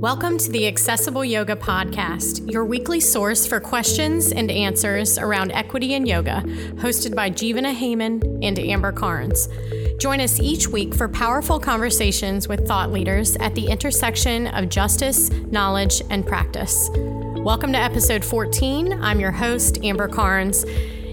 Welcome to the Accessible Yoga Podcast, your weekly source for questions and answers around equity in yoga, hosted by Jivana Heyman and Amber Carnes. Join us each week for powerful conversations with thought leaders at the intersection of justice, knowledge, and practice. Welcome to episode 14. I'm your host, Amber Carnes.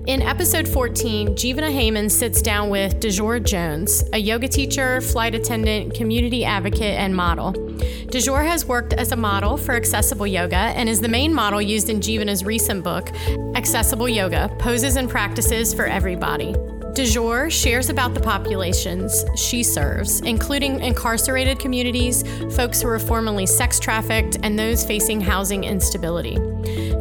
In episode 14, Jivana Heyman sits down with DeJour Jones, a yoga teacher, flight attendant, community advocate, and model. DeJour has worked as a model for Accessible Yoga and is the main model used in Jivana's recent book, Accessible Yoga Poses and Practices for Everybody. DeJour shares about the populations she serves, including incarcerated communities, folks who are formerly sex trafficked, and those facing housing instability.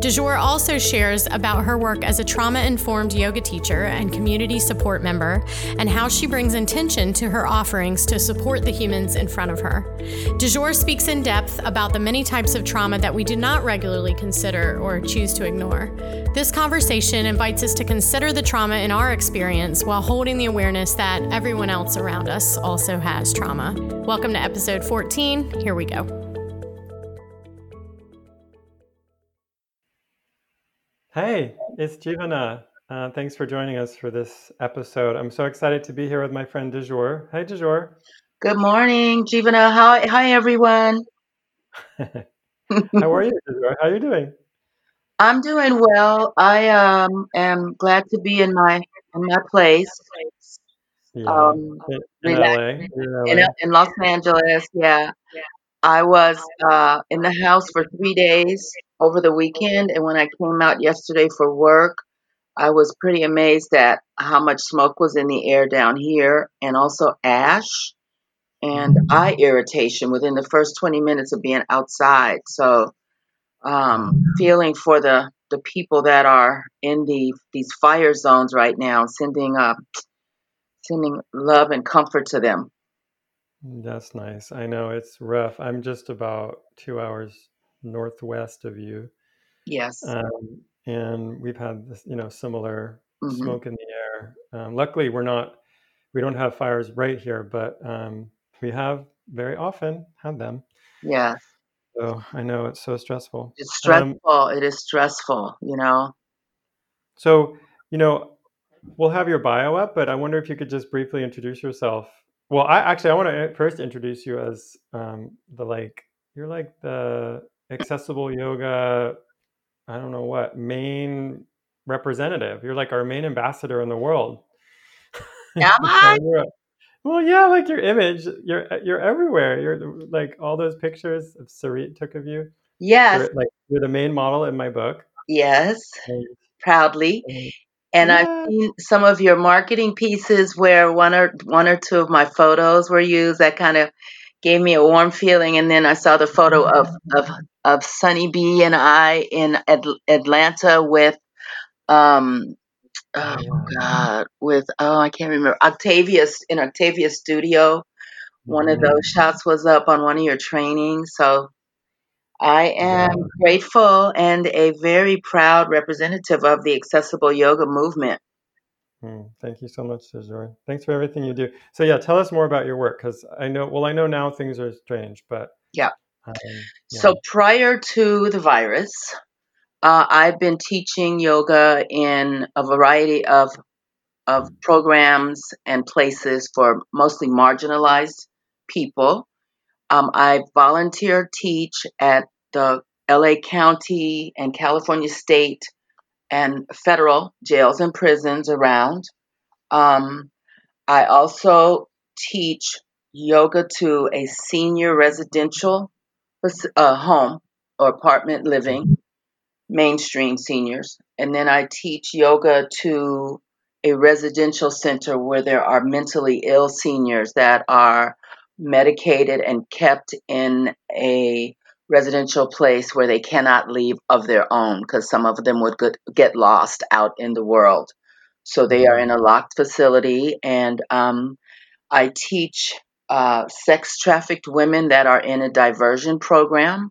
DeJour also shares about her work as a trauma informed yoga teacher and community support member and how she brings intention to her offerings to support the humans in front of her. DeJour speaks in depth about the many types of trauma that we do not regularly consider or choose to ignore. This conversation invites us to consider the trauma in our experience while holding the awareness that everyone else around us also has trauma. Welcome to episode 14. Here we go. Hey, it's Jivana. Uh, thanks for joining us for this episode. I'm so excited to be here with my friend DeJour. Hi, DeJour. Good morning, Jivana. Hi, hi everyone. How are you, DeJour? How are you doing? I'm doing well. I um, am glad to be in my in my place. Yeah, um, in, in, LA. In, in, Los Angeles. Yeah, I was uh, in the house for three days over the weekend, and when I came out yesterday for work, I was pretty amazed at how much smoke was in the air down here, and also ash and eye irritation within the first 20 minutes of being outside. So, um, feeling for the the people that are in the these fire zones right now, sending uh, sending love and comfort to them. That's nice. I know it's rough. I'm just about two hours northwest of you. Yes. Um, and we've had this, you know, similar mm-hmm. smoke in the air. Um, luckily, we're not, we don't have fires right here, but um, we have very often had them. Yes. So I know it's so stressful. It's um, stressful. it is stressful, you know. So, you know, we'll have your bio up, but I wonder if you could just briefly introduce yourself. Well, I actually I want to first introduce you as um, the like you're like the accessible yoga. I don't know what main representative. You're like our main ambassador in the world. Am I? Well, yeah, like your image, you're uh, you're everywhere. You're like all those pictures of Sarit took of you. Yes. You're, like you're the main model in my book. Yes. And, proudly. And yeah. I've seen some of your marketing pieces where one or one or two of my photos were used. That kind of gave me a warm feeling. And then I saw the photo of of of Sunny B and I in Atlanta with um oh god with oh i can't remember octavia's in octavia's studio. One of those shots was up on one of your trainings so i am grateful and a very proud representative of the accessible yoga movement mm, thank you so much DeJour. thanks for everything you do so yeah tell us more about your work because i know well i know now things are strange but yeah. Um, yeah. so prior to the virus uh, I've been teaching yoga in a variety of of programs and places for mostly marginalized people. Um, I volunteer teach at the LA County and California State and federal jails and prisons around. Um, I also teach yoga to a senior residential uh, home or apartment living mainstream seniors. And then I teach yoga to a residential center where there are mentally ill seniors that are medicated and kept in a residential place where they cannot leave of their own because some of them would get lost out in the world. So they are in a locked facility, and um, I teach uh, sex trafficked women that are in a diversion program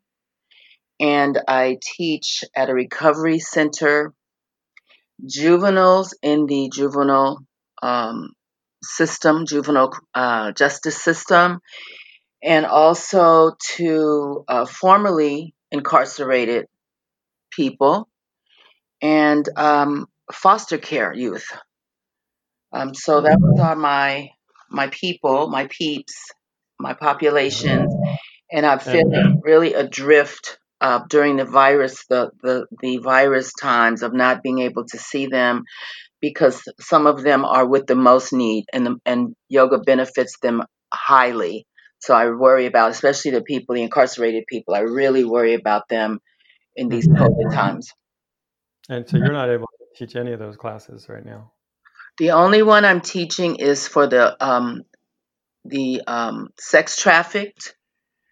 and I teach at a recovery center juveniles in the juvenile um, system, juvenile uh, justice system. And also to uh, formerly incarcerated people and um, foster care youth. Um, so that are my my people, my peeps, my population, and I'm feeling really adrift uh, during the virus, the, the the virus times of not being able to see them because some of them are with the most need, and the, and yoga benefits them highly. So I worry about, especially the people, the incarcerated people. I really worry about them in these mm-hmm. COVID times. And so you're not able to teach any of those classes right now. The only one I'm teaching is for the um, the um, sex trafficked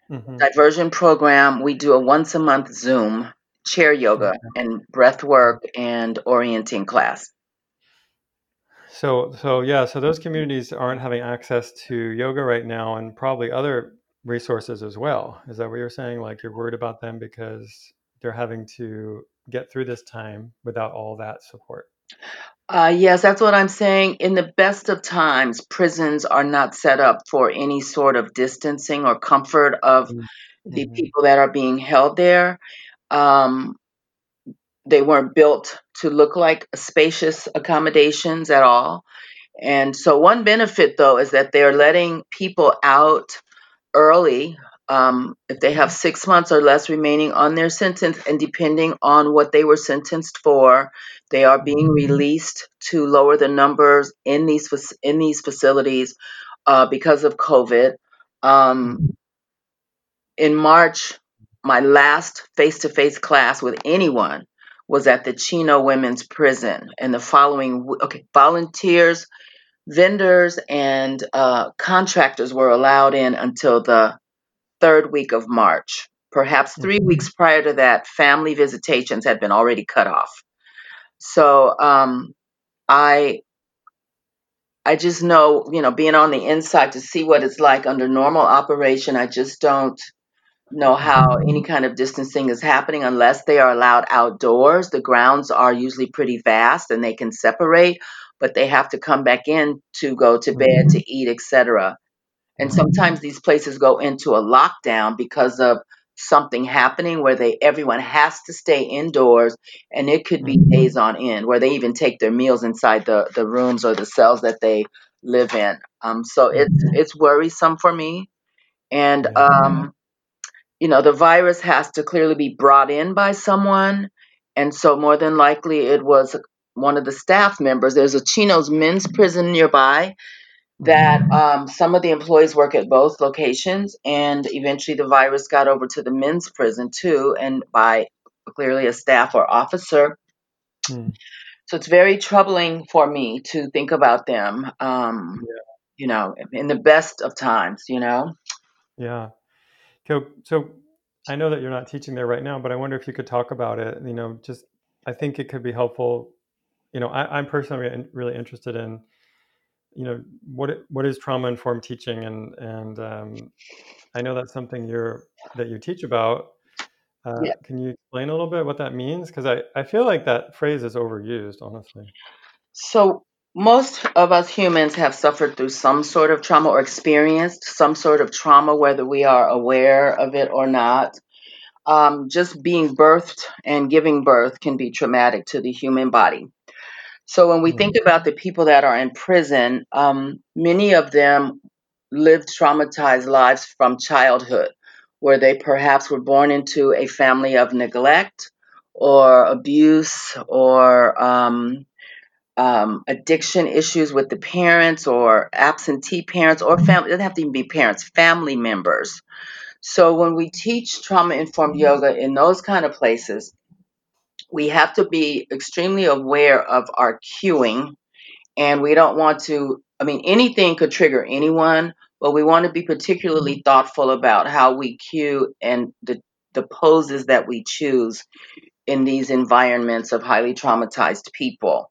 mm-hmm. diversion program. We do a once a month Zoom chair yoga and breath work and orienting class. So, so yeah, so those communities aren't having access to yoga right now, and probably other resources as well. Is that what you're saying? Like you're worried about them because they're having to get through this time without all that support. Uh, yes, that's what I'm saying. In the best of times, prisons are not set up for any sort of distancing or comfort of mm-hmm. the people that are being held there. Um, they weren't built to look like spacious accommodations at all. And so, one benefit though is that they're letting people out early um, if they have six months or less remaining on their sentence, and depending on what they were sentenced for, they are being mm-hmm. released to lower the numbers in these in these facilities uh, because of COVID. Um, in March, my last face-to-face class with anyone was at the Chino Women's Prison, and the following okay volunteers, vendors, and uh, contractors were allowed in until the third week of March. Perhaps 3 mm-hmm. weeks prior to that, family visitations had been already cut off. So um, I I just know, you know, being on the inside to see what it's like under normal operation, I just don't know how any kind of distancing is happening unless they are allowed outdoors. The grounds are usually pretty vast and they can separate, but they have to come back in to go to bed, mm-hmm. to eat, etc. And sometimes these places go into a lockdown because of something happening where they everyone has to stay indoors and it could be mm-hmm. days on end where they even take their meals inside the, the rooms or the cells that they live in. Um, so it's mm-hmm. it's worrisome for me. And um, you know, the virus has to clearly be brought in by someone. And so more than likely it was one of the staff members. There's a Chino's men's prison nearby that um, some of the employees work at both locations, and eventually the virus got over to the men's prison too, and by clearly a staff or officer. Hmm. So it's very troubling for me to think about them, um, yeah. you know, in the best of times, you know. Yeah. So, so I know that you're not teaching there right now, but I wonder if you could talk about it. You know, just I think it could be helpful. You know, I, I'm personally really interested in you know what what is trauma informed teaching and and um, I know that's something you're that you teach about. Uh, yeah. Can you explain a little bit what that means? Because I, I feel like that phrase is overused, honestly. So most of us humans have suffered through some sort of trauma or experienced some sort of trauma, whether we are aware of it or not. Um, just being birthed and giving birth can be traumatic to the human body. So when we mm-hmm. think about the people that are in prison, um, many of them lived traumatized lives from childhood, where they perhaps were born into a family of neglect or abuse or um, um, addiction issues with the parents or absentee parents or family. It doesn't have to even be parents, family members. So when we teach trauma informed yoga in those kind of places, we have to be extremely aware of our cueing and we don't want to i mean anything could trigger anyone but we want to be particularly thoughtful about how we cue and the, the poses that we choose in these environments of highly traumatized people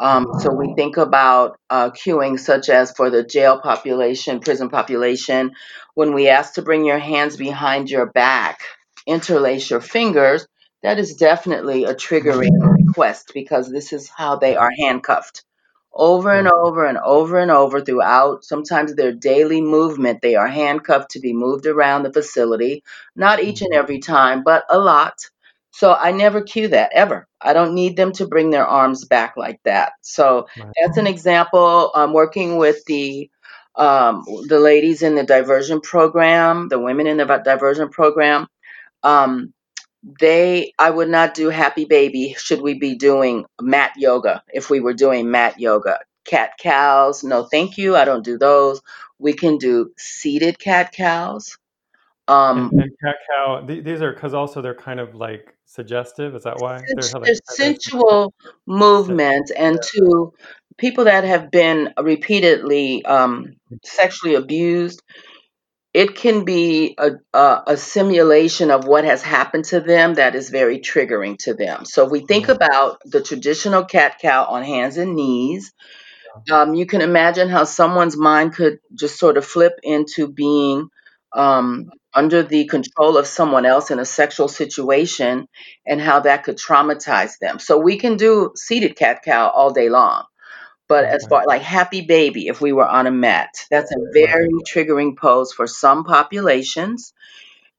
um, so we think about uh, cueing such as for the jail population prison population when we ask to bring your hands behind your back interlace your fingers that is definitely a triggering request because this is how they are handcuffed. Over and over and over and over throughout sometimes their daily movement they are handcuffed to be moved around the facility. Not each and every time but a lot so i never cue that ever. I don't need them to bring their arms back like that. So Right. that's an example. I'm working with the um, the ladies in the diversion program the women in the diversion program. Um, they i would not do happy baby should we be doing mat yoga if we were doing mat yoga. Cat cows no thank you i don't do those. We can do seated cat cows. Um And, and cat cow, th- these are because also they're kind of like suggestive. Is that why they're sens- how, like they're they're sensual sen- movement and to people that have been repeatedly um sexually abused it can be a, a, a simulation of what has happened to them that is very triggering to them. So if we think Right. about the traditional cat cow on hands and knees, um, you can imagine how someone's mind could just sort of flip into being um, under the control of someone else in a sexual situation and how that could traumatize them. So we can do seated cat cow all day long. But as far like happy baby, if we were on a mat, that's a very triggering pose for some populations.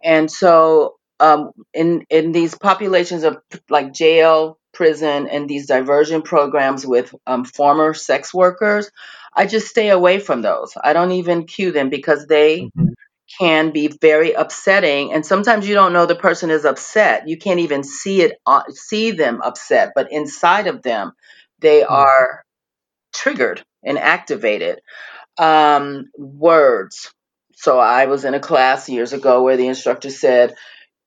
And so, um, in in these populations of like jail, prison, and these diversion programs with um, former sex workers, I just stay away from those. I don't even cue them because they Mhm. Can be very upsetting. And sometimes you don't know the person is upset. You can't even see it, uh, see them upset, but inside of them, they Hmm. are triggered and activated. Um, words. So I was in a class years ago where the instructor said,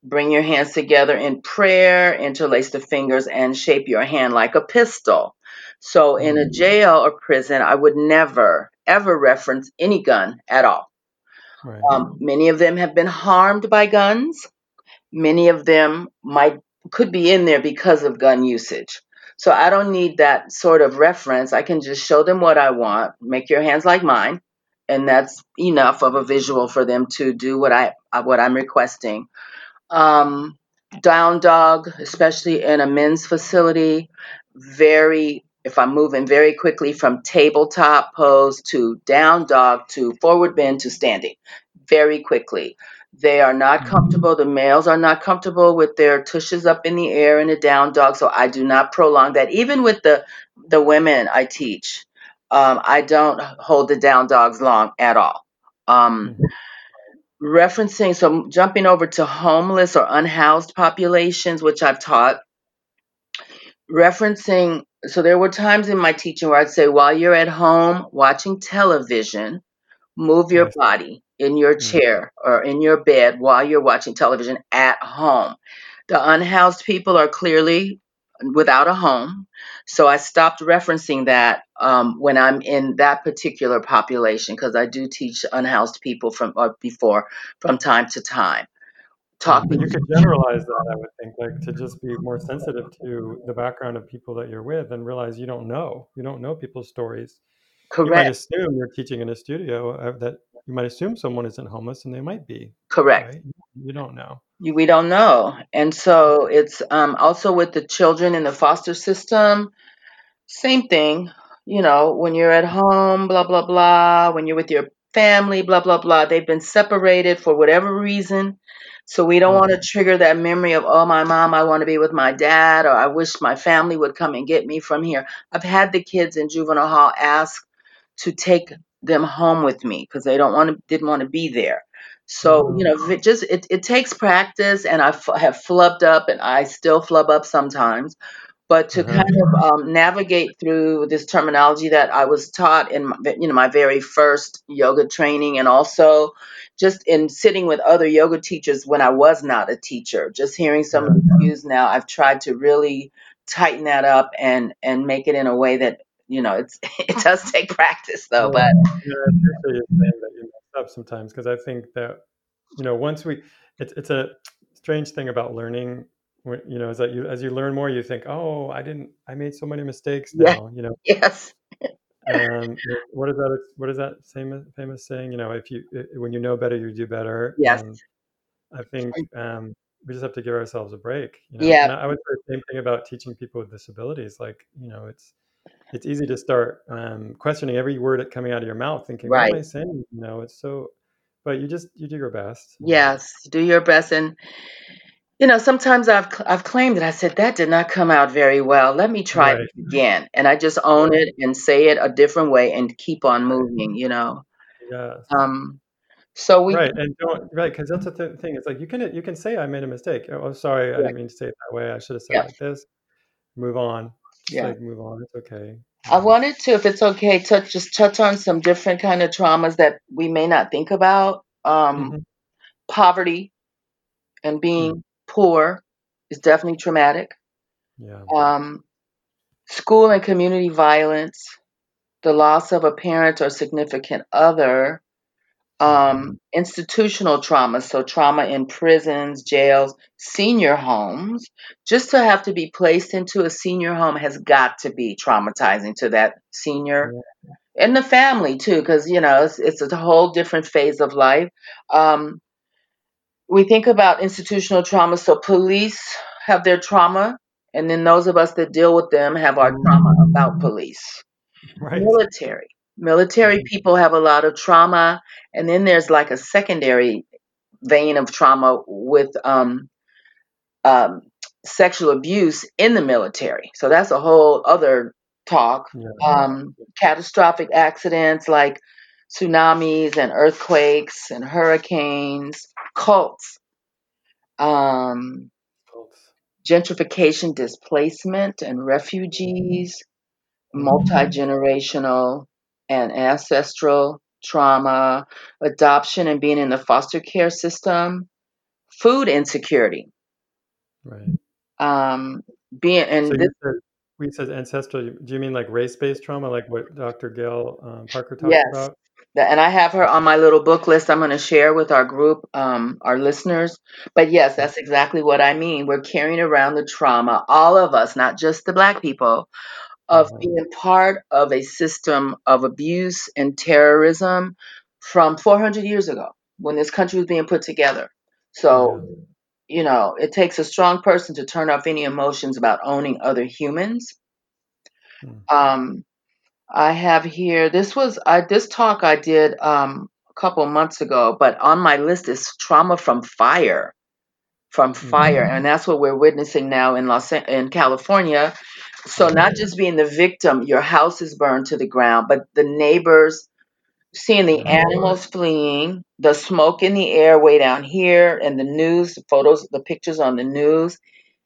bring your hands together in prayer, interlace the fingers, and shape your hand like a pistol. So in a Mhm. jail or prison, I would never, ever reference any gun at all. Right. Um, many of them have been harmed by guns. Many of them might could be in there because of gun usage. So I don't need that sort of reference. I can just show them what I want, make your hands like mine, and that's enough of a visual for them to do what I what I'm requesting. Um, down dog, especially in a men's facility, very if I'm moving very quickly from tabletop pose to down dog to forward bend to standing, very quickly. They are not Mhm. comfortable. The males are not comfortable with their tushes up in the air in a down dog, so I do not prolong that. Even with the the women I teach, um, I don't hold the down dogs long at all. Um, Mhm. referencing, so jumping over to homeless or unhoused populations, which I've taught, referencing, so there were times in my teaching where I'd say, while you're at home watching television, move your body in your Mm. chair or in your bed while you're watching television at home. The unhoused people are clearly without a home. So I stopped referencing that um, when I'm in that particular population because I do teach unhoused people from or before from time to time. Talking you could generalize that, I would think, like to just be more sensitive to the background of people that you're with and realize you don't know. You don't know people's stories. Correct. You might assume you're teaching in a studio uh, that you might assume someone isn't homeless and they might be, correct. right? You don't know. We don't know, and so it's um, also with the children in the foster system. Same thing, you know, when you're at home, blah, blah, blah, when you're with your family, blah, blah, blah. They've been separated for whatever reason. So we don't want to trigger that memory of, oh, my mom, I want to be with my dad, or I wish my family would come and get me from here. I've had the kids in juvenile hall ask to take them home with me because they don't want to, didn't want to be there. So, mm-hmm. you know, it just, it, it takes practice and I f- have flubbed up and I still flub up sometimes but to Uh-huh. kind of um, navigate through this terminology that I was taught in my, you know my very first yoga training, and also just in sitting with other yoga teachers when I was not a teacher, just hearing some of the cues now, I've tried to really tighten that up and and make it in a way that you know it's it does take practice though, Yeah, but yeah, I appreciate you saying that you mess up sometimes because I think that you know once we it's it's a strange thing about learning you know is that you as you learn more you think oh I didn't I made so many mistakes yeah, now you know yes, and what is that what is that famous famous saying you know if you when you know better you do better yes, and I think um, we just have to give ourselves a break you know yeah, and I, I would say the same thing about teaching people with disabilities like you know it's it's easy to start um, questioning every word coming out of your mouth, thinking, Right. "What am I saying?" You know, it's so. But you just you do your best. Yes, do your best. And you know, sometimes I've I've claimed that I said that did not come out very well. Let me try Right. it again, and I just own it and say it a different way and keep on moving. You know, Yes. um, so we Right, and don't right because that's the th- thing. It's like you can you can say I made a mistake. Oh, sorry, I didn't mean to say it that way. I should have said Yeah. it like this. Move on. Just Yeah. like move on. It's okay. I wanted to, if it's okay, touch just touch on some different kind of traumas that we may not think about. Um, Mhm. poverty and Mm. being poor is definitely traumatic. Yeah. Um, school and community violence, the loss of a parent or significant other, um, institutional trauma, so trauma in prisons, jails, senior homes. Just to have to be placed into a senior home has got to be traumatizing to that senior Yeah. and the family too, because you know it's, it's a whole different phase of life. Um, we think about institutional trauma, so police have their trauma, and then those of us that deal with them have our trauma about police. Right. Military. Military Mhm. people have a lot of trauma, and then there's like a secondary vein of trauma with um, um, sexual abuse in the military. So that's a whole other talk. Yeah. Um, catastrophic accidents like tsunamis and earthquakes and hurricanes, cults, um, Cults. gentrification, displacement, and refugees, multi generational and ancestral trauma, adoption and being in the foster care system, food insecurity, Right. um, being and you this, said we said ancestral. Do you mean like race-based trauma, like what Dr. Gail um, Parker talks yes, about? The- and I have her on my little book list. I'm going to share with our group, um, our listeners. But yes, that's exactly what I mean. We're carrying around the trauma, all of us, not just the black people, of Uh-huh. being part of a system of abuse and terrorism from 400 years ago when this country was being put together. So, Yeah. you know, it takes a strong person to turn off any emotions about owning other humans. Hmm. Um, I have here, this was, I, this talk I did um, a couple months ago, but on my list is trauma from fire. From fire, Mhm. and that's what we're witnessing now in Los in California. So not just being the victim, your house is burned to the ground, but the neighbors seeing the animals fleeing, the smoke in the air way down here, and the news, the photos, the pictures on the news.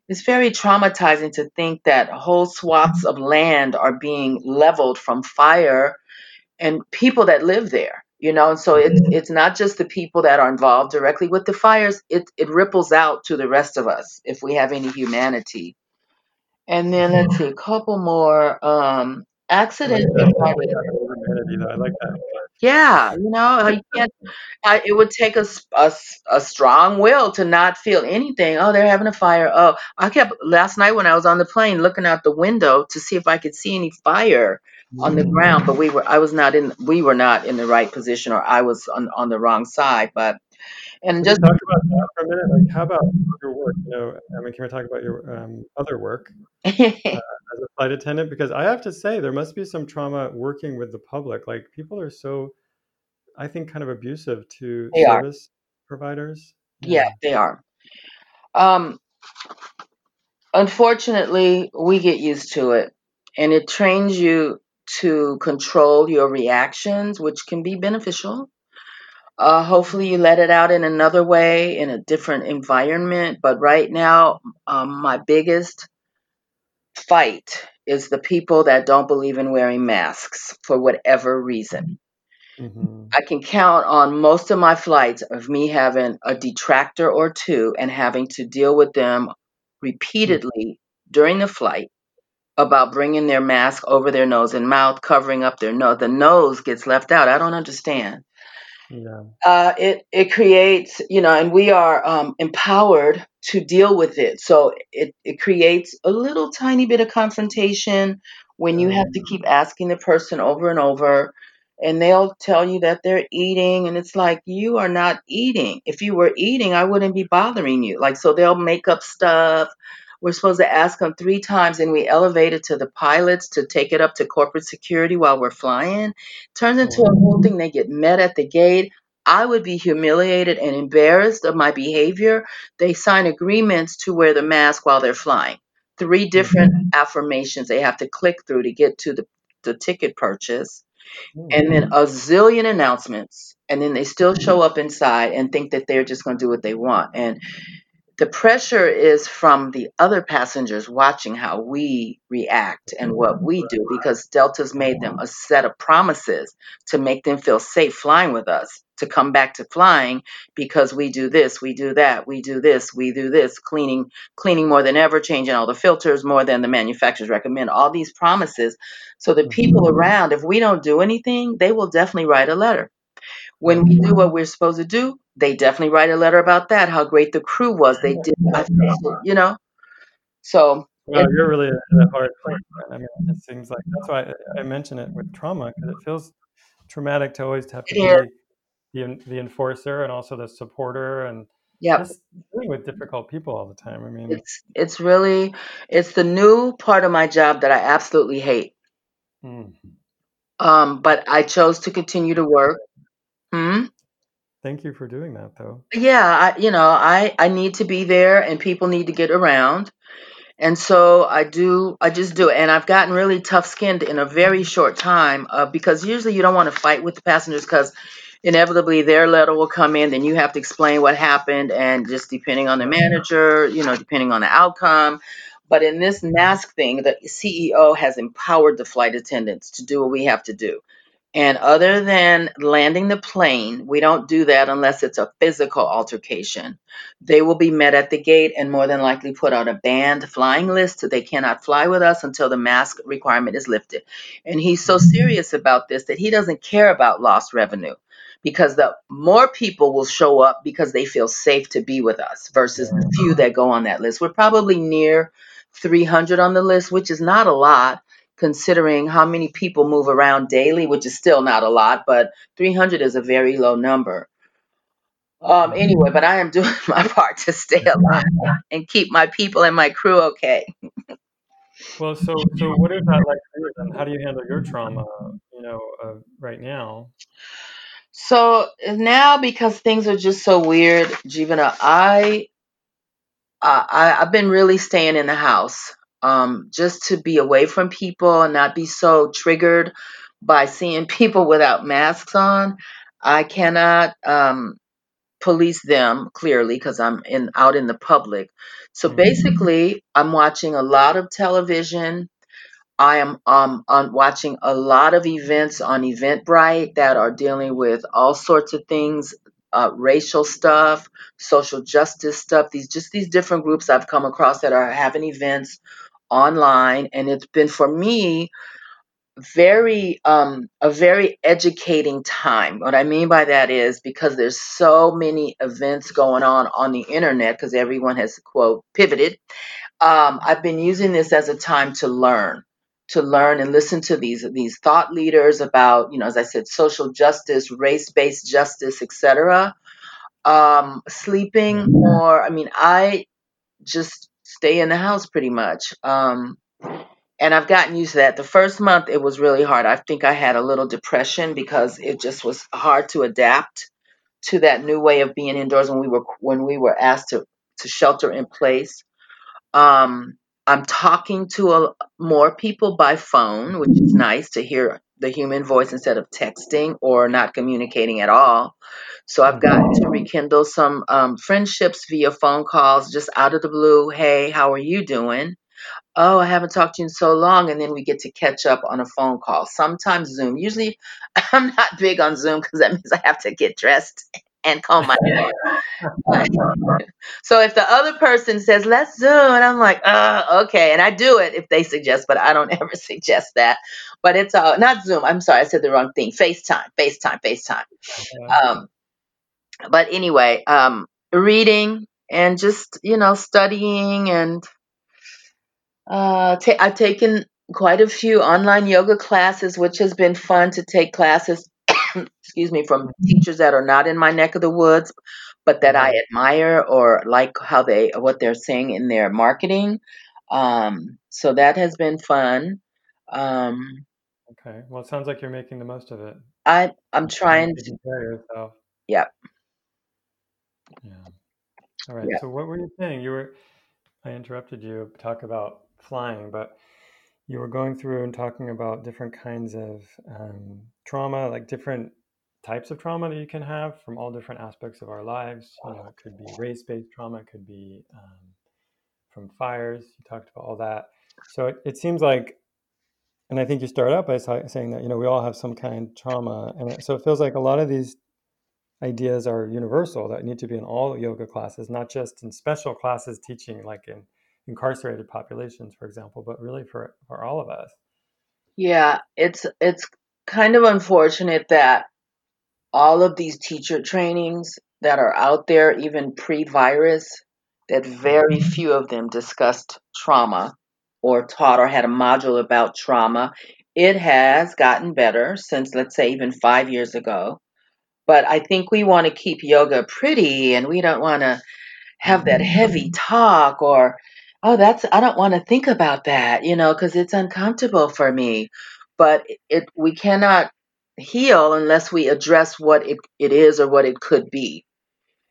It's very traumatizing to think that whole swaths of land are being leveled from fire and people that live there. You know, and so it's it's not just the people that are involved directly with the fires. It it ripples out to the rest of us if we have any humanity. And then let's see, a couple more. Um, I like accidents that. I like that whole humanity. Though. I like that. Yeah, you know, you can't. I, it would take a, a, a, strong will to not feel anything. Oh, they're having a fire. Oh, I kept last night when I was on the plane looking out the window to see if I could see any fire on the Mm. ground, but we were. I was not in. We were not in the right position, or I was on on the wrong side. But and just talk about that for a minute? Like, how about your work? You know, I mean, can we talk about your um, other work uh, as a flight attendant? Because I have to say, there must be some trauma working with the public. Like, people are so, I think, kind of abusive to they are. service providers. Yeah, Yeah. they are. Um, unfortunately, we get used to it, and it trains you to control your reactions, which can be beneficial. Uh, hopefully, you let it out in another way, in a different environment. But right now, um, my biggest fight is the people that don't believe in wearing masks for whatever reason. hmm I can count on most of my flights of me having a detractor or two and having to deal with them repeatedly during the flight about bringing their mask over their nose and mouth, covering up their nose. The nose gets left out. I don't understand. Yeah. Uh, it it creates, you know, and we are um, empowered to deal with it. So it it creates a little tiny bit of confrontation when you have to keep asking the person over and over, and they'll tell you that they're eating, and it's like you are not eating. If you were eating, I wouldn't be bothering you. Like so, they'll make up stuff, We're supposed to ask them three times, and we elevate it to the pilots to take it up to corporate security while we're flying. Turns into a whole thing. They get met at the gate. I would be humiliated and embarrassed of my behavior. They sign agreements to wear the mask while they're flying. Three different mm-hmm. affirmations they have to click through to get to the, the ticket purchase. Mm-hmm. And then a zillion announcements. And then they still show up inside and think that they're just going to do what they want. And the pressure is from the other passengers watching how we react and what we do because Delta's made them a set of promises to make them feel safe flying with us, to come back to flying because we do this, we do that, we do this, we do this, cleaning cleaning more than ever, changing all the filters more than the manufacturers recommend, all these promises. So the people mm-hmm. around, if we don't do anything, they will definitely write a letter. When we do what we're supposed to do, they definitely write a letter about that, how great the crew was. They did, you know. So well, you're really a hard place. I mean, it seems like that's why I mention it with trauma because it feels traumatic to always have to be the, the enforcer and also the supporter and yeah dealing with difficult people all the time. I mean, it's it's really it's the new part of my job that I absolutely hate. Hmm. Um, but I chose to continue to work. Hmm? Thank you for doing that, though. Yeah, I, you know, I I need to be there, and people need to get around, and so I do. I just do it, and I've gotten really tough skinned in a very short time uh, because usually you don't want to fight with the passengers because inevitably their letter will come in, then you have to explain what happened, and just depending on the manager, you know, depending on the outcome. But in this mask thing, the CEO has empowered the flight attendants to do what we have to do. And other than landing the plane, we don't do that unless it's a physical altercation. They will be met at the gate and more than likely put on a banned flying list. They cannot fly with us until the mask requirement is lifted. And he's so mm-hmm. serious about this that he doesn't care about lost revenue because the more people will show up because they feel safe to be with us versus the few that go on that list. We're probably near 300 on the list, which is not a lot considering how many people move around daily, which is still not a lot, but 300 is a very low number. Um, anyway, but I am doing my part to stay alive and keep my people and my crew okay. Well, so so what is that like for you? Then? How do you handle your trauma? You know, uh, right now. So now, because things are just so weird, Jivana, I, I I've been really staying in the house um, just to be away from people and not be so triggered by seeing people without masks on. I cannot um, police them clearly because I'm in out in the public. So mm-hmm. basically, I'm watching a lot of television. I am um, on watching a lot of events on Eventbrite that are dealing with all sorts of things, uh, racial stuff, social justice stuff. These just these different groups I've come across that are having events online and it's been for me very um a very educating time. What i mean by that is because there's so many events going on on the internet because everyone has quote pivoted um i've been using this as a time to learn to learn and listen to these these thought leaders about you know as i said social justice race-based justice etc um sleeping more i mean i just stay in the house pretty much. Um, and I've gotten used to that. The first month it was really hard. I think I had a little depression because it just was hard to adapt to that new way of being indoors when we were when we were asked to to shelter in place. Um, I'm talking to a, more people by phone, which is nice to hear the human voice instead of texting or not communicating at all. So I've gotten to rekindle some um, friendships via phone calls just out of the blue. Hey, how are you doing? Oh, I haven't talked to you in so long. And then we get to catch up on a phone call. Sometimes Zoom. Usually I'm not big on Zoom because that means I have to get dressed and comb my hair. so if the other person says, let's Zoom, and I'm like, uh, okay. And I do it if they suggest, but I don't ever suggest that. But it's all, not Zoom. I'm sorry, I said the wrong thing. FaceTime, FaceTime, FaceTime. Okay. Um, but anyway, um, reading and just, you know, studying and uh, ta- I've taken quite a few online yoga classes, which has been fun to take classes excuse me, from teachers that are not in my neck of the woods. but that I admire or like how they what they're saying in their marketing. Um, so that has been fun. Um, okay. Well, it sounds like you're making the most of it. I I'm trying to. Prepare yourself. Yep. Yeah. All right. So what were you saying? You were. I interrupted you. Talk about flying, but you were going through and talking about different kinds of um, trauma, like different types of trauma that you can have from all different aspects of our lives. You know, it could be race-based trauma, it could be um, from fires. You talked about all that. So it, it seems like, and I think you start out by saying that you know we all have some kind of trauma, and so it feels like a lot of these ideas are universal that need to be in all yoga classes, not just in special classes teaching like in incarcerated populations, for example, but really for for all of us. Yeah, it's it's kind of unfortunate that all of these teacher trainings that are out there, even pre virus, that very mm-hmm. few of them discussed trauma or taught or had a module about trauma. It has gotten better since, let's say, even five years ago. But I think we want to keep yoga pretty and we don't want to have that heavy talk or, oh, that's, I don't want to think about that, you know, because it's uncomfortable for me. But it, we cannot heal unless we address what it, it is or what it could be.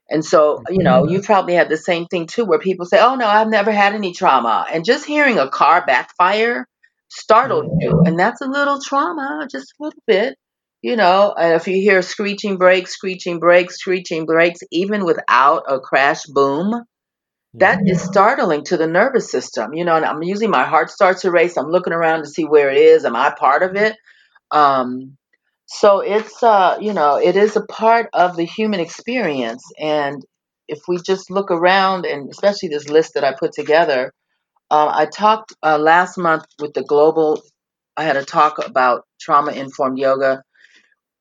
And so, you know, mm-hmm. you probably had the same thing too, where people say, Oh, no, I've never had any trauma. And just hearing a car backfire startled you. Mm-hmm. And that's a little trauma, just a little bit. You know, and if you hear screeching brakes, screeching brakes, screeching brakes, even without a crash boom, that is startling to the nervous system. You know, and I'm usually my heart starts to race. I'm looking around to see where it is. Am I part of it? Um, so it's uh, you know, it is a part of the human experience and if we just look around and especially this list that I put together, uh, I talked uh, last month with the global I had a talk about trauma informed yoga,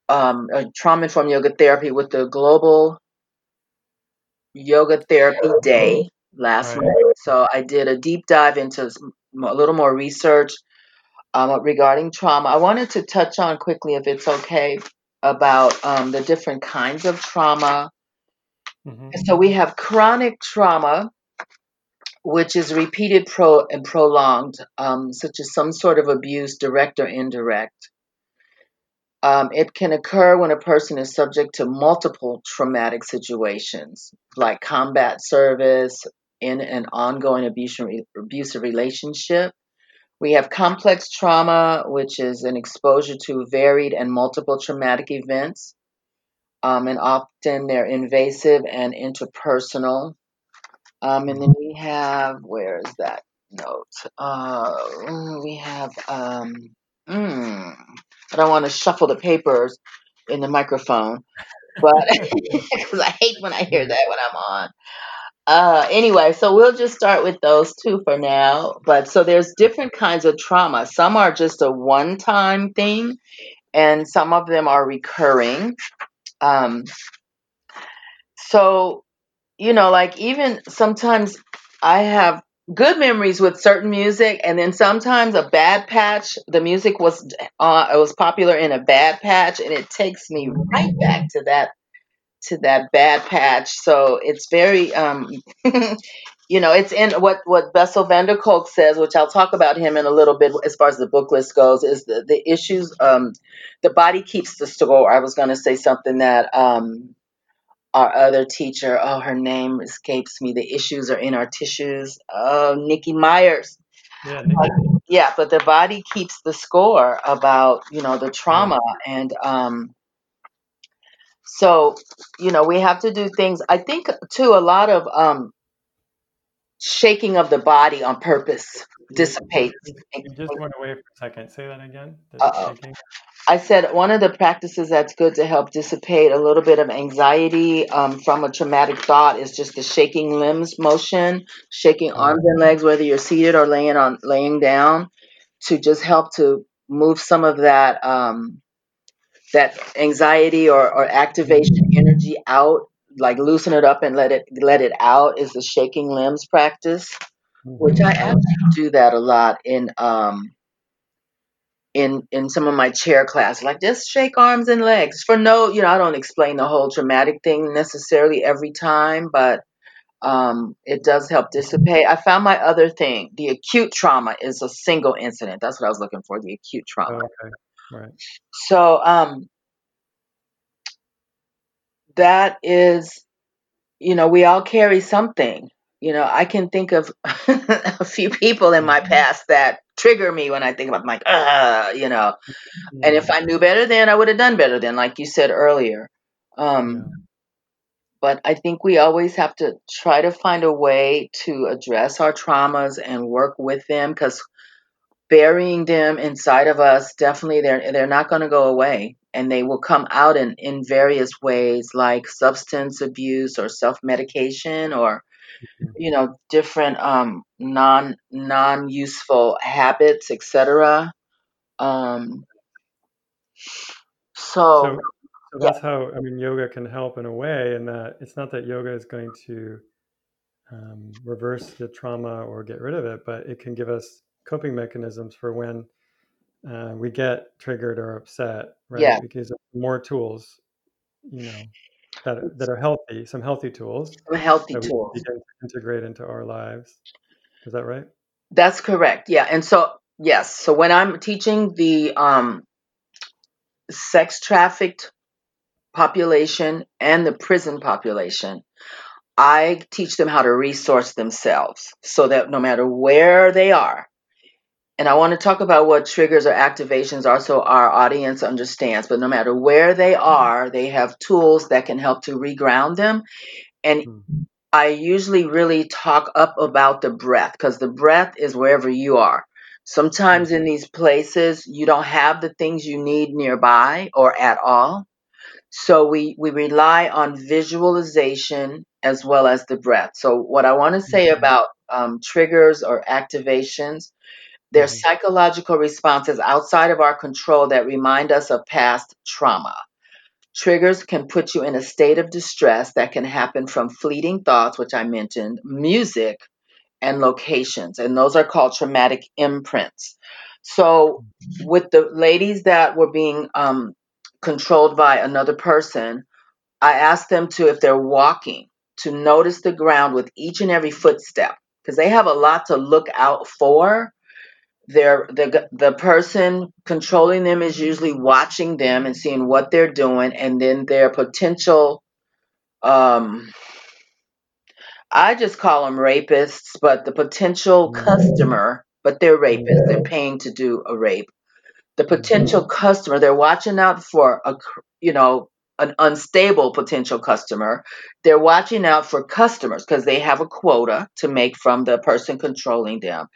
um, trauma informed yoga therapy with the global yoga therapy day last right. month. So I did a deep dive into a little more research um, regarding trauma. I wanted to touch on quickly, if it's okay, about um, the different kinds of trauma. Mm-hmm. So we have chronic trauma, which is repeated pro and prolonged, um, such as some sort of abuse, direct or indirect. Um, it can occur when a person is subject to multiple traumatic situations, like combat service, in an ongoing abusive, relationship, we have complex trauma, which is an exposure to varied and multiple traumatic events. Um, and often they're invasive and interpersonal. Um, and then we have, where is that note? Uh, we have, um, mm, I don't want to shuffle the papers in the microphone, but because I hate when I hear that when I'm on. Uh, anyway, so we'll just start with those two for now. But so there's different kinds of trauma. Some are just a one time thing, and some of them are recurring. Um, so, you know, like even sometimes I have good memories with certain music and then sometimes a bad patch the music was uh, it was popular in a bad patch and it takes me right back to that to that bad patch. So it's very, um, you know, it's in what what Bessel van der Kolk says, which I'll talk about him in a little bit as far as the book list goes. Is the the issues, um, the body keeps the score. I was going to say something that um, our other teacher, oh, her name escapes me. The issues are in our tissues. Oh, Nikki Myers. Yeah, uh, yeah, but the body keeps the score about you know the trauma and um, so, you know, we have to do things. I think too a lot of um shaking of the body on purpose dissipates. You just went away for a second. Say that again. I said one of the practices that's good to help dissipate a little bit of anxiety um, from a traumatic thought is just the shaking limbs motion, shaking uh-huh. arms and legs, whether you're seated or laying on laying down, to just help to move some of that um, that anxiety or, or activation energy out, like loosen it up and let it let it out is the shaking limbs practice, which I mm-hmm. actually do that a lot in um in in some of my chair class, like just shake arms and legs for no, you know, I don't explain the whole traumatic thing necessarily every time, but um, it does help dissipate. I found my other thing. The acute trauma is a single incident. That's what I was looking for. The acute trauma. Oh, okay. Right. So um, that is, you know, we all carry something. You know, I can think of a few people in my past that trigger me when I think about, like, uh, you know. And if I knew better then, I would have done better then, like you said earlier. Um, Yeah. but I think we always have to try to find a way to address our traumas and work with them because burying them inside of us definitely they're they're not going to go away. And they will come out in in various ways like substance abuse or self-medication or Mhm. you know different um non non-useful habits etc um so So, so yeah. that's how I mean yoga can help in a way, in that it's not that yoga is going to um, reverse the trauma or get rid of it, but it can give us coping mechanisms for when uh, we get triggered or upset, yeah right? Because more tools, you know, that that are healthy, some healthy tools some healthy tools begin to integrate into our lives. Is that right? that's correct yeah and so yes so when i'm teaching the um sex trafficked population and the prison population, I teach them how to resource themselves so that no matter where they are, and I want to talk about what triggers or activations are so our audience understands, but no matter where they are, they have tools that can help to reground them. And Hmm. I usually really talk up about the breath because the breath is wherever you are. Sometimes Mhm. in these places, you don't have the things you need nearby or at all. So we, we rely on visualization as well as the breath. So what I want to say Mhm. about um, triggers or activations, they're Mhm. psychological responses outside of our control that remind us of past trauma. Triggers can put you in a state of distress that can happen from fleeting thoughts, which I mentioned, music, and locations. And those are called traumatic imprints. So, with the ladies that were being um, controlled by another person, I asked them to, if they're walking, to notice the ground with each and every footstep because they have a lot to look out for. They're, the the person controlling them is usually watching them and seeing what they're doing, and then their potential. Um, I just call them rapists, but the potential customer, but they're rapists. They're paying to do a rape. The Mhm. potential customer, they're watching out for a, cr- you know, an unstable potential customer. They're watching out for customers because they have a quota to make from the person controlling them.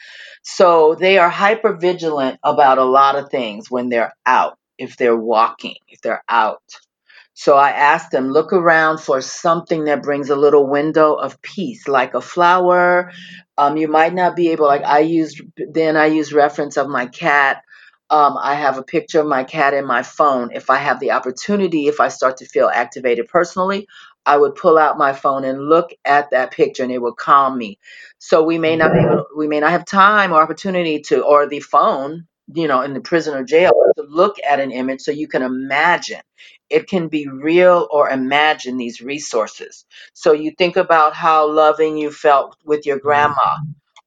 So they are hyper vigilant about a lot of things when they're out, if they're walking, if they're out. So I asked them, look around for something that brings a little window of peace, like a flower. Um, you might not be able, like I used, then I use reference of my cat. Um, I have a picture of my cat in my phone. If I have the opportunity, if I start to feel activated personally, I would pull out my phone and look at that picture and it would calm me. So we may not be able, we may not have time or opportunity to, or the phone, you know, in the prison or jail to look at an image so you can imagine it can be real or imagine these resources. So you think about how loving you felt with your grandma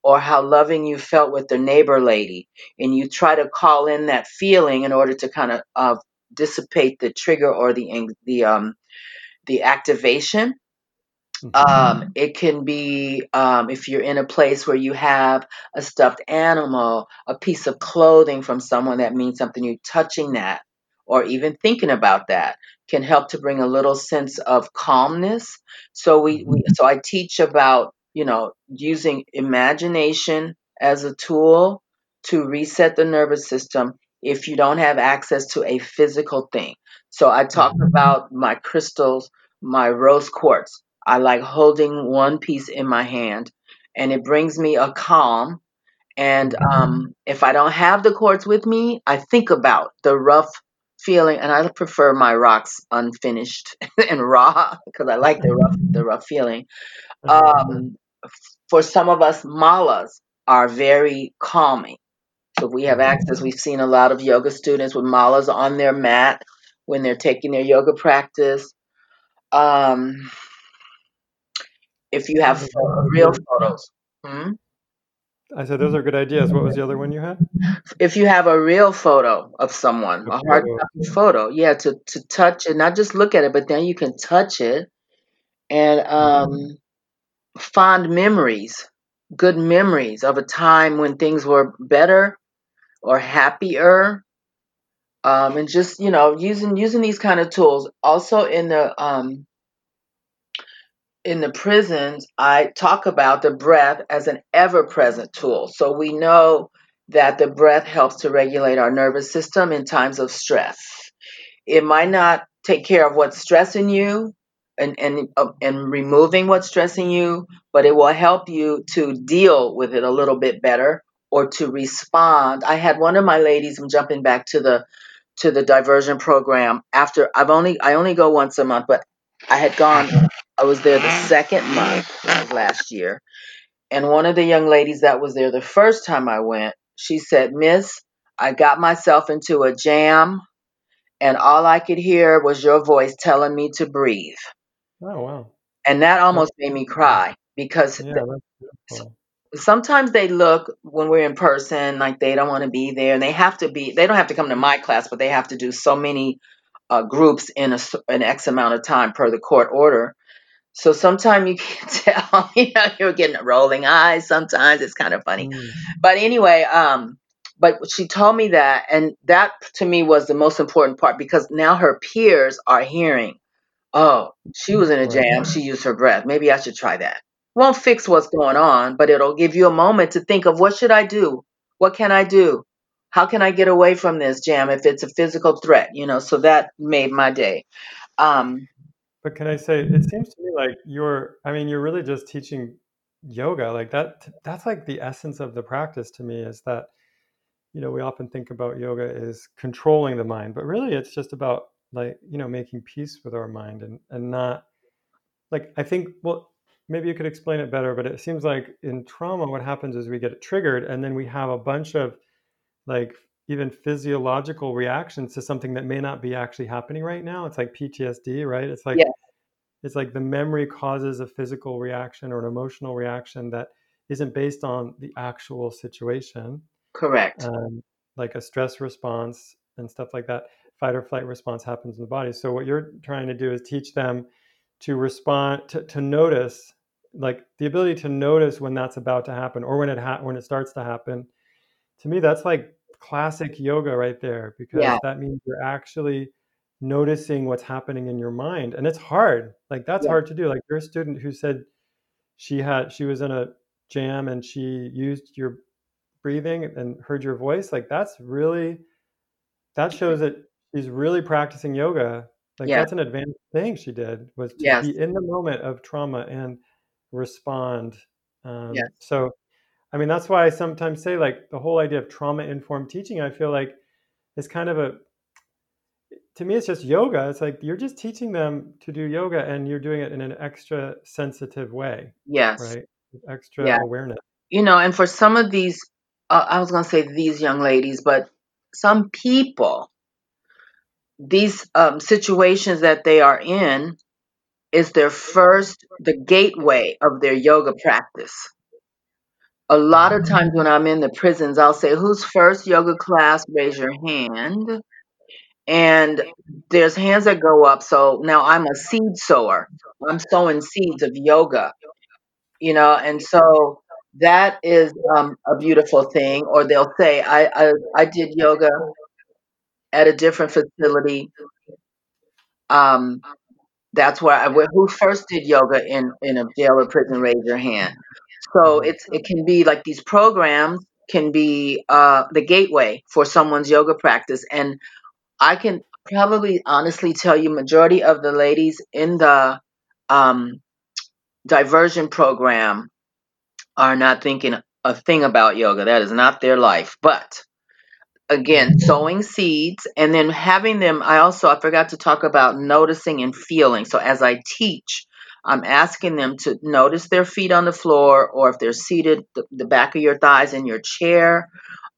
or how loving you felt with the neighbor lady, and you try to call in that feeling in order to kind of uh, dissipate the trigger or the ang- the um the activation. Um, it can be um, if you're in a place where you have a stuffed animal, a piece of clothing from someone that means something, you touching that or even thinking about that can help to bring a little sense of calmness. So we, we so I teach about, you know, using imagination as a tool to reset the nervous system if you don't have access to a physical thing. So I talk Mhm. about my crystals, my rose quartz. I like holding one piece in my hand and it brings me a calm. And Mhm. um, if I don't have the quartz with me, I think about the rough feeling, and I prefer my rocks unfinished and raw because I like the rough, the rough feeling. Uh-huh. Um, for some of us, malas are very calming. So we have access, we've seen a lot of yoga students with malas on their mat when they're taking their yoga practice. Um, if you have real photos. Hmm? I said those are good ideas. What was the other one you had? If you have a real photo of someone, a, a hard copy photo, yeah, to to touch it, not just look at it, but then you can touch it, and um, fond memories, good memories of a time when things were better or happier, um, and just you know using using these kind of tools. Also in the um, in the prisons, I talk about the breath as an ever present tool. So we know that the breath helps to regulate our nervous system in times of stress. It might not take care of what's stressing you and, and, uh, and removing what's stressing you, but it will help you to deal with it a little bit better or to respond. I had one of my ladies, I'm jumping back to the to the diversion program after I've only I only go once a month, but I had gone I was there the second month of last year. And one of the young ladies that was there the first time I went, she said, Miss, I got myself into a jam and all I could hear was your voice telling me to breathe. Oh, wow. And that almost made me cry because yeah, sometimes they look when we're in person like they don't want to be there and they have to be, they don't have to come to my class, but they have to do so many uh, groups in a, an X amount of time per the court order. So sometimes you can tell, you know, you're getting rolling eyes. Sometimes it's kind of funny, mm. but anyway, um, but she told me that, and that to me was the most important part because now her peers are hearing, oh, she was in a jam, she used her breath. Maybe I should try that. Won't fix what's going on, but it'll give you a moment to think of what should I do? What can I do? How can I get away from this jam if it's a physical threat? You know, so that made my day. Um, but can I say, it seems to me like you're, I mean, you're really just teaching yoga. Like that, that's like the essence of the practice to me is that, you know, we often think about yoga is controlling the mind, but really it's just about like, you know, making peace with our mind and, and not like, I think, well, maybe you could explain it better, but it seems like in trauma, what happens is we get it triggered and then we have a bunch of like even physiological reactions to something that may not be actually happening right now. It's like PTSD, right? It's like. It's like the memory causes a physical reaction or an emotional reaction that isn't based on the actual situation. Correct. Um, like a stress response and stuff like that. Fight or flight response happens in the body. So what you're trying to do is teach them to respond to, to notice like the ability to notice when that's about to happen or when it ha- when it starts to happen to me that's like classic yoga right there because yeah. that means you're actually noticing what's happening in your mind and it's hard like that's yeah. hard to do like you're a student who said she had she was in a jam and she used your breathing and heard your voice like that's really that shows that she's really practicing yoga like yeah. that's an advanced thing she did was to yes. be in the moment of trauma and respond um, yes. so I mean, that's why I sometimes say like the whole idea of trauma informed teaching, I feel like is kind of a, to me, it's just yoga. It's like you're just teaching them to do yoga and you're doing it in an extra sensitive way. Yes. Right. Extra yeah. awareness. You know, and for some of these, uh, I was going to say these young ladies, but some people, these um, situations that they are in is their first, the gateway of their yoga practice a lot of times when I'm in the prisons, I'll say, Who's first yoga class? Raise your hand. And there's hands that go up. So now I'm a seed sower. I'm sowing seeds of yoga, you know, and so that is um, a beautiful thing. Or they'll say, I, I, I did yoga at a different facility. Um, that's where I who first did yoga in in a jail or prison. Raise your hand. So it's it can be like these programs can be uh, the gateway for someone's yoga practice, and I can probably honestly tell you, majority of the ladies in the um, diversion program are not thinking a thing about yoga. That is not their life, but again sowing seeds and then having them i also i forgot to talk about noticing and feeling so as i teach I'm asking them to notice their feet on the floor or if they're seated, the, the back of your thighs in your chair,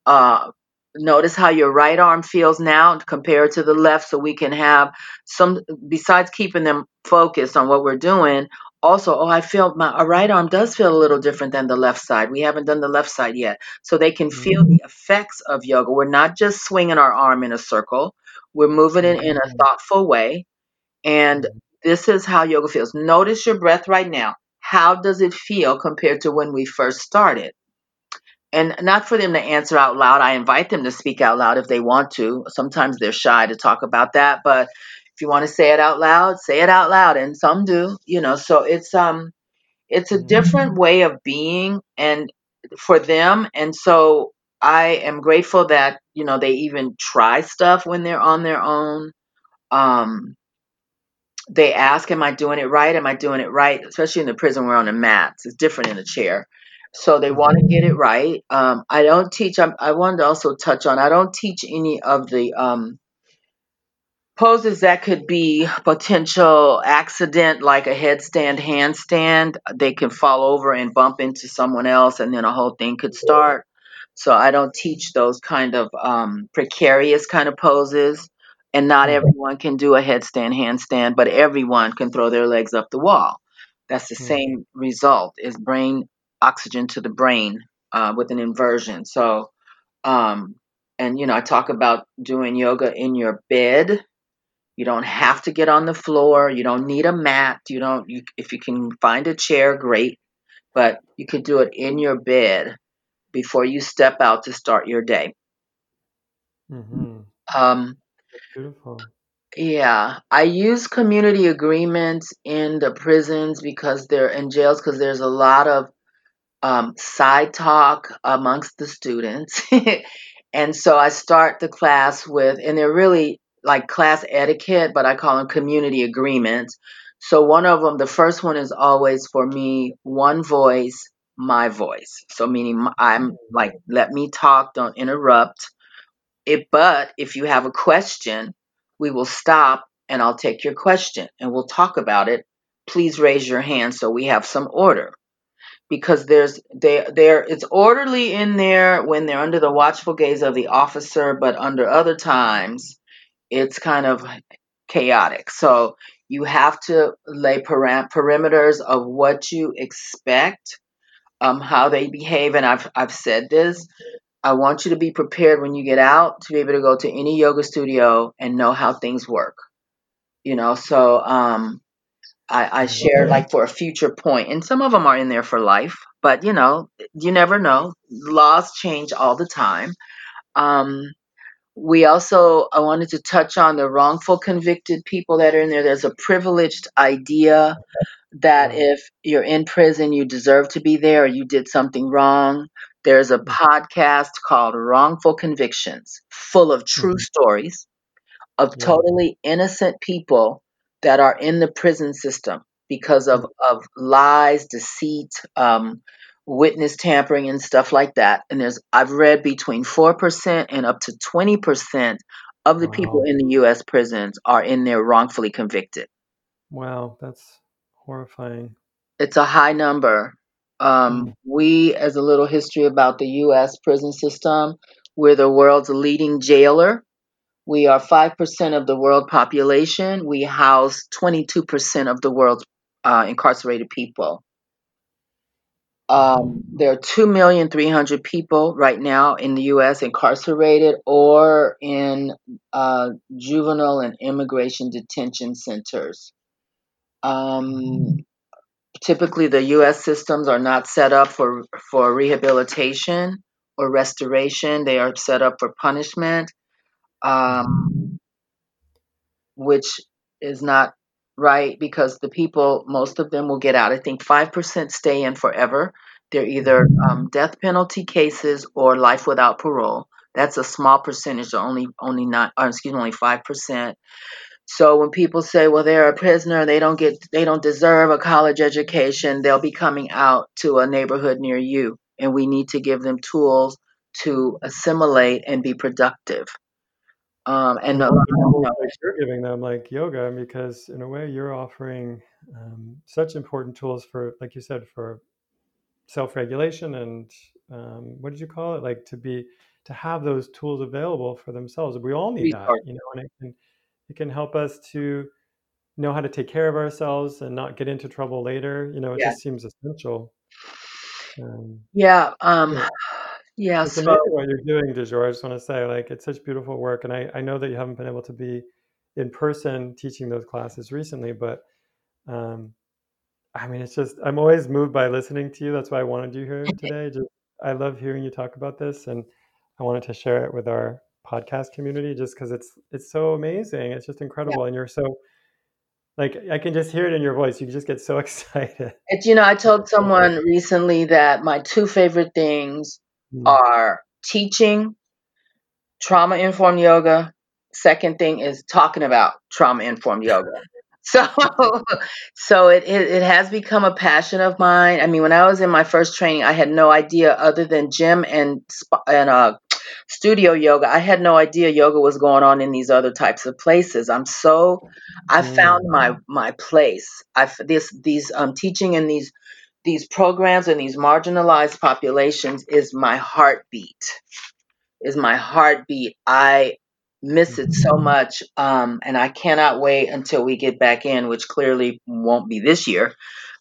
uh, notice how your right arm feels now compared to the left so we can have some besides keeping them focused on what we're doing also oh i feel my right arm does feel a little different than the left side. We haven't done the left side yet. So they can feel mm-hmm. the effects of yoga. We're not just swinging our arm in a circle. We're moving it in a thoughtful way. And mm-hmm. this is how yoga feels. Notice your breath right now. How does it feel compared to when we first started and not for them to answer out loud. I invite them to speak out loud if they want to. Sometimes they're shy to talk about that, but if you want to say it out loud, say it out loud and some do, you know. So it's um it's a different mm-hmm. way of being and for them and so I am grateful that, you know, they even try stuff when they're on their own. Um they ask, Am I doing it right? Am I doing it right? Especially in the prison, we're on the mats. It's different in the chair. So they want to get it right. Um, I don't teach. I'm, I wanted to also touch on. I don't teach any of the um, poses that could be potential accident, like a headstand, handstand. They can fall over and bump into someone else, and then a whole thing could start. So I don't teach those kind of um, precarious kind of poses. And not mm-hmm. everyone can do a headstand, handstand, but everyone can throw their legs up the wall. That's the mm-hmm. same result is brain oxygen to the brain uh, with an inversion. So, um, and you know, I talk about doing yoga in your bed. You don't have to get on the floor. You don't need a mat. You don't. You, if you can find a chair, great. But you could do it in your bed before you step out to start your day. Mm-hmm. Um, beautiful. Yeah, I use community agreements in the prisons because they're in jails because there's a lot of um, side talk amongst the students. and so I start the class with, and they're really like class etiquette, but I call them community agreements. So one of them, the first one is always for me, one voice, my voice. So meaning I'm like, let me talk, don't interrupt. It, but if you have a question, we will stop and I'll take your question and we'll talk about it. Please raise your hand so we have some order because there's they there it's orderly in there when they're under the watchful gaze of the officer, but under other times it's kind of chaotic. So you have to lay param- perimeters of what you expect, um, how they behave, and I've I've said this. I want you to be prepared when you get out to be able to go to any yoga studio and know how things work. You know, so um, I, I share like for a future point, and some of them are in there for life. But you know, you never know. Laws change all the time. Um, we also I wanted to touch on the wrongful convicted people that are in there. There's a privileged idea that if you're in prison, you deserve to be there, or you did something wrong. There's a podcast called Wrongful Convictions, full of true mm-hmm. stories of totally innocent people that are in the prison system because of, of lies, deceit, um, witness tampering, and stuff like that. And there's I've read between four percent and up to twenty percent of the wow. people in the U.S. prisons are in there wrongfully convicted. Wow, that's horrifying. It's a high number. Um, mm. We, as a little history about the U.S. prison system, we're the world's leading jailer. We are 5% of the world population. We house 22% of the world's uh, incarcerated people. Um, there are 2,300,000 people right now in the U.S. incarcerated or in uh, juvenile and immigration detention centers. Um, typically, the U.S. systems are not set up for, for rehabilitation or restoration, they are set up for punishment um, which is not right because the people, most of them will get out. I think 5% stay in forever. They're either um, death penalty cases or life without parole. That's a small percentage, only only not, or excuse me, only five percent. So when people say, "Well, they're a prisoner, they don't get, they don't deserve a college education," they'll be coming out to a neighborhood near you, and we need to give them tools to assimilate and be productive. Um, and a lot of you're giving them like yoga because in a way you're offering um, such important tools for, like you said, for self-regulation and um, what did you call it? Like to be to have those tools available for themselves. We all need that, you know, and it can it can help us to know how to take care of ourselves and not get into trouble later. You know, it yeah. just seems essential. Um, yeah. Um, yeah. Yeah it's so, what you're doing, DeJour. I just want to say, like, it's such beautiful work, and I, I know that you haven't been able to be in person teaching those classes recently, but um, I mean, it's just I'm always moved by listening to you. That's why I wanted you here today. Just I love hearing you talk about this, and I wanted to share it with our podcast community just because it's it's so amazing. It's just incredible, yeah. and you're so like I can just hear it in your voice. You just get so excited. It's, you know, I told someone recently that my two favorite things mm. are teaching trauma informed yoga. Second thing is talking about trauma informed yoga. So, so it, it, it has become a passion of mine. I mean, when I was in my first training, I had no idea other than gym and and uh, studio yoga. I had no idea yoga was going on in these other types of places. I'm so, I found my mm. my place. I this these um teaching in these these programs and these marginalized populations is my heartbeat. Is my heartbeat. I miss it so much. Um, and I cannot wait until we get back in, which clearly won't be this year.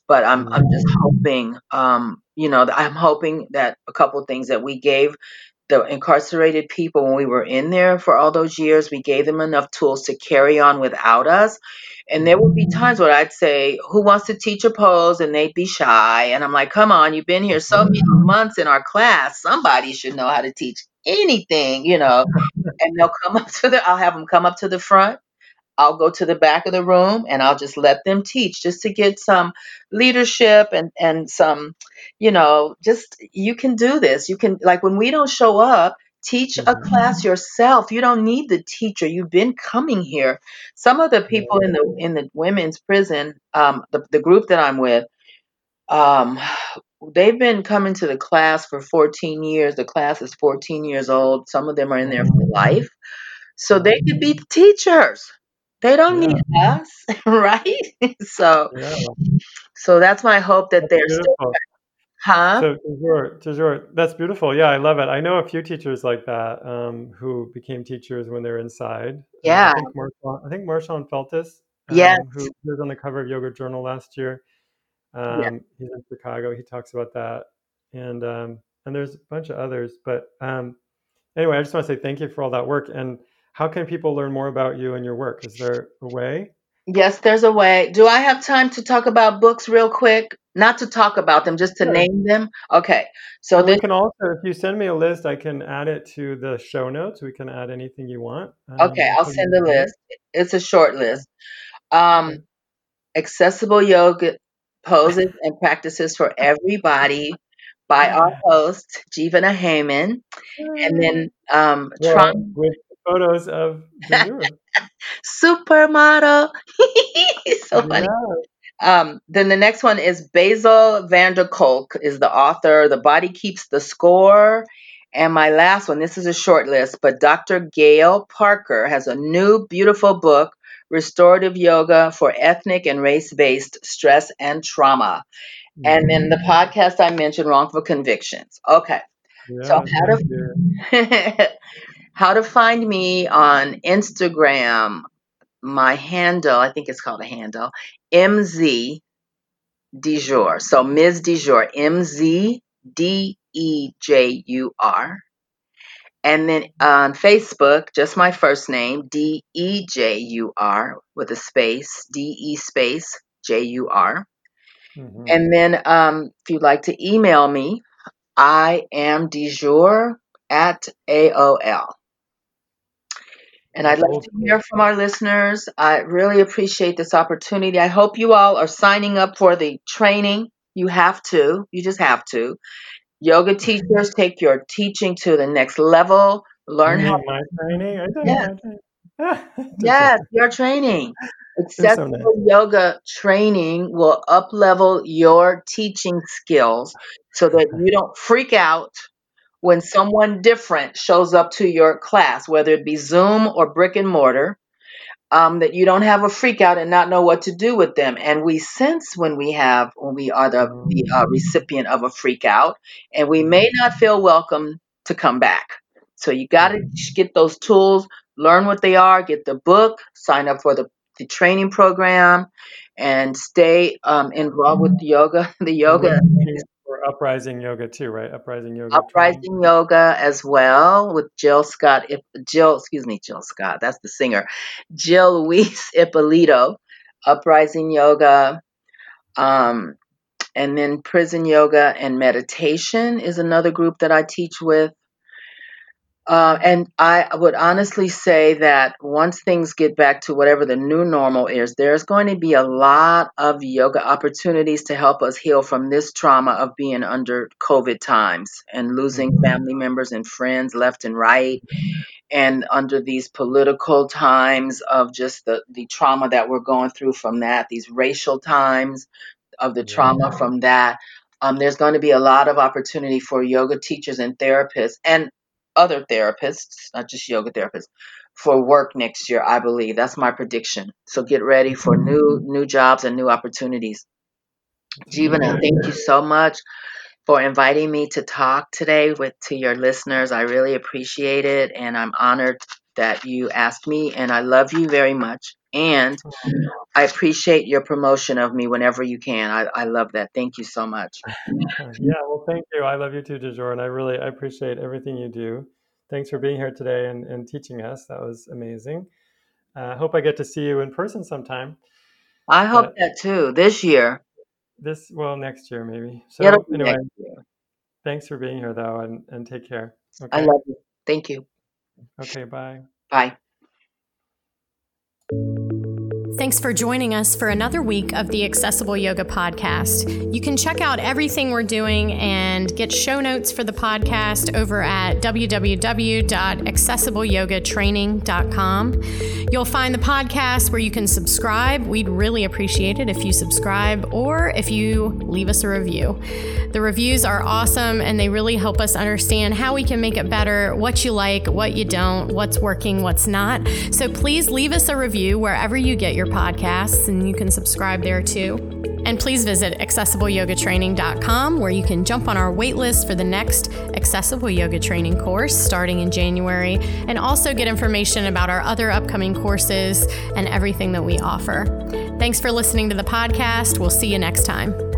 But I'm I'm just hoping, um, you know, I'm hoping that a couple things that we gave the incarcerated people when we were in there for all those years, we gave them enough tools to carry on without us. And there would be times where I'd say, Who wants to teach a pose? And they'd be shy. And I'm like, Come on, you've been here so many mm-hmm. months in our class. Somebody should know how to teach anything, you know. and they'll come up to the, I'll have them come up to the front. I'll go to the back of the room and I'll just let them teach just to get some leadership and, and some, you know, just you can do this. You can, like when we don't show up, teach a mm-hmm. class yourself. You don't need the teacher. You've been coming here. Some of the people in the in the women's prison, um, the, the group that I'm with, um, they've been coming to the class for 14 years. The class is 14 years old. Some of them are in there for life. So they could be teachers. They don't yeah. need us, right? so yeah. so that's my hope that that's they're beautiful. still Huh? So, sure. That's beautiful. Yeah, I love it. I know a few teachers like that um, who became teachers when they're inside. Yeah. Um, I think Marshawn, Feltus, um, yes. who was on the cover of Yoga Journal last year. Um, yeah. He's in Chicago. He talks about that, and um, and there's a bunch of others. But um, anyway, I just want to say thank you for all that work. And how can people learn more about you and your work? Is there a way? Yes, there's a way. Do I have time to talk about books real quick? Not to talk about them, just to sure. name them. Okay. So well, this- we can also, if you send me a list, I can add it to the show notes. We can add anything you want. Um, okay, I'll send a list. It's a short list. Um, accessible yoga poses and practices for everybody by our host Jivana Heyman, and then um, yeah, Trump with photos of supermodel. so funny. Yeah. Um, then the next one is Bessel van der Kolk is the author. The Body Keeps the Score. And my last one, this is a short list, but Dr. Gail Parker has a new beautiful book restorative yoga for ethnic and race based stress and trauma. And then the podcast I mentioned, wrongful convictions. Okay. Yeah, so how to how to find me on Instagram? My handle, I think it's called a handle, MZ DeJour. So Ms. DeJour, M Z D E J U R. And then on Facebook, just my first name, D E J U R, with a space, D E space J U R. Mm-hmm. And then um, if you'd like to email me, I am DeJour at AOL. And I'd like to hear from our listeners. I really appreciate this opportunity. I hope you all are signing up for the training. You have to, you just have to. Yoga teachers take your teaching to the next level. Learn how. My training. I don't yeah. yes, your training. Accessible so nice. yoga training will up level your teaching skills so that you don't freak out when someone different shows up to your class, whether it be Zoom or brick and mortar um, that you don't have a freak out and not know what to do with them. And we sense when we have, when we are the, the uh, recipient of a freak out, and we may not feel welcome to come back. So you got to get those tools, learn what they are, get the book, sign up for the, the training program, and stay um, involved with the yoga. The yoga for uprising yoga too, right? Uprising yoga. Uprising training. yoga as well with Jill Scott. If Jill, excuse me, Jill Scott. That's the singer. Jill Luis Ippolito. Uprising yoga. Um, and then prison yoga and meditation is another group that I teach with. Uh, and I would honestly say that once things get back to whatever the new normal is, there's going to be a lot of yoga opportunities to help us heal from this trauma of being under COVID times and losing mm-hmm. family members and friends left and right, and under these political times of just the, the trauma that we're going through from that, these racial times of the trauma yeah. from that. Um, there's going to be a lot of opportunity for yoga teachers and therapists and other therapists, not just yoga therapists, for work next year. I believe that's my prediction. So get ready for new new jobs and new opportunities. Jivana, thank you so much for inviting me to talk today with to your listeners. I really appreciate it, and I'm honored that you asked me. And I love you very much. And I appreciate your promotion of me whenever you can. I, I love that. Thank you so much. yeah, well, thank you. I love you too, DeJour, and I really I appreciate everything you do. Thanks for being here today and, and teaching us. That was amazing. I uh, hope I get to see you in person sometime. I hope but that too. This year. This well, next year maybe. So It'll anyway, thanks for being here though, and, and take care. Okay. I love you. Thank you. Okay, bye. Bye. Thanks for joining us for another week of the Accessible Yoga Podcast. You can check out everything we're doing and get show notes for the podcast over at www.accessibleyogatraining.com. You'll find the podcast where you can subscribe. We'd really appreciate it if you subscribe or if you leave us a review. The reviews are awesome and they really help us understand how we can make it better, what you like, what you don't, what's working, what's not. So please leave us a review wherever you get your podcasts and you can subscribe there too. And please visit accessibleyogatraining.com where you can jump on our waitlist for the next accessible yoga training course starting in January and also get information about our other upcoming courses and everything that we offer. Thanks for listening to the podcast. We'll see you next time.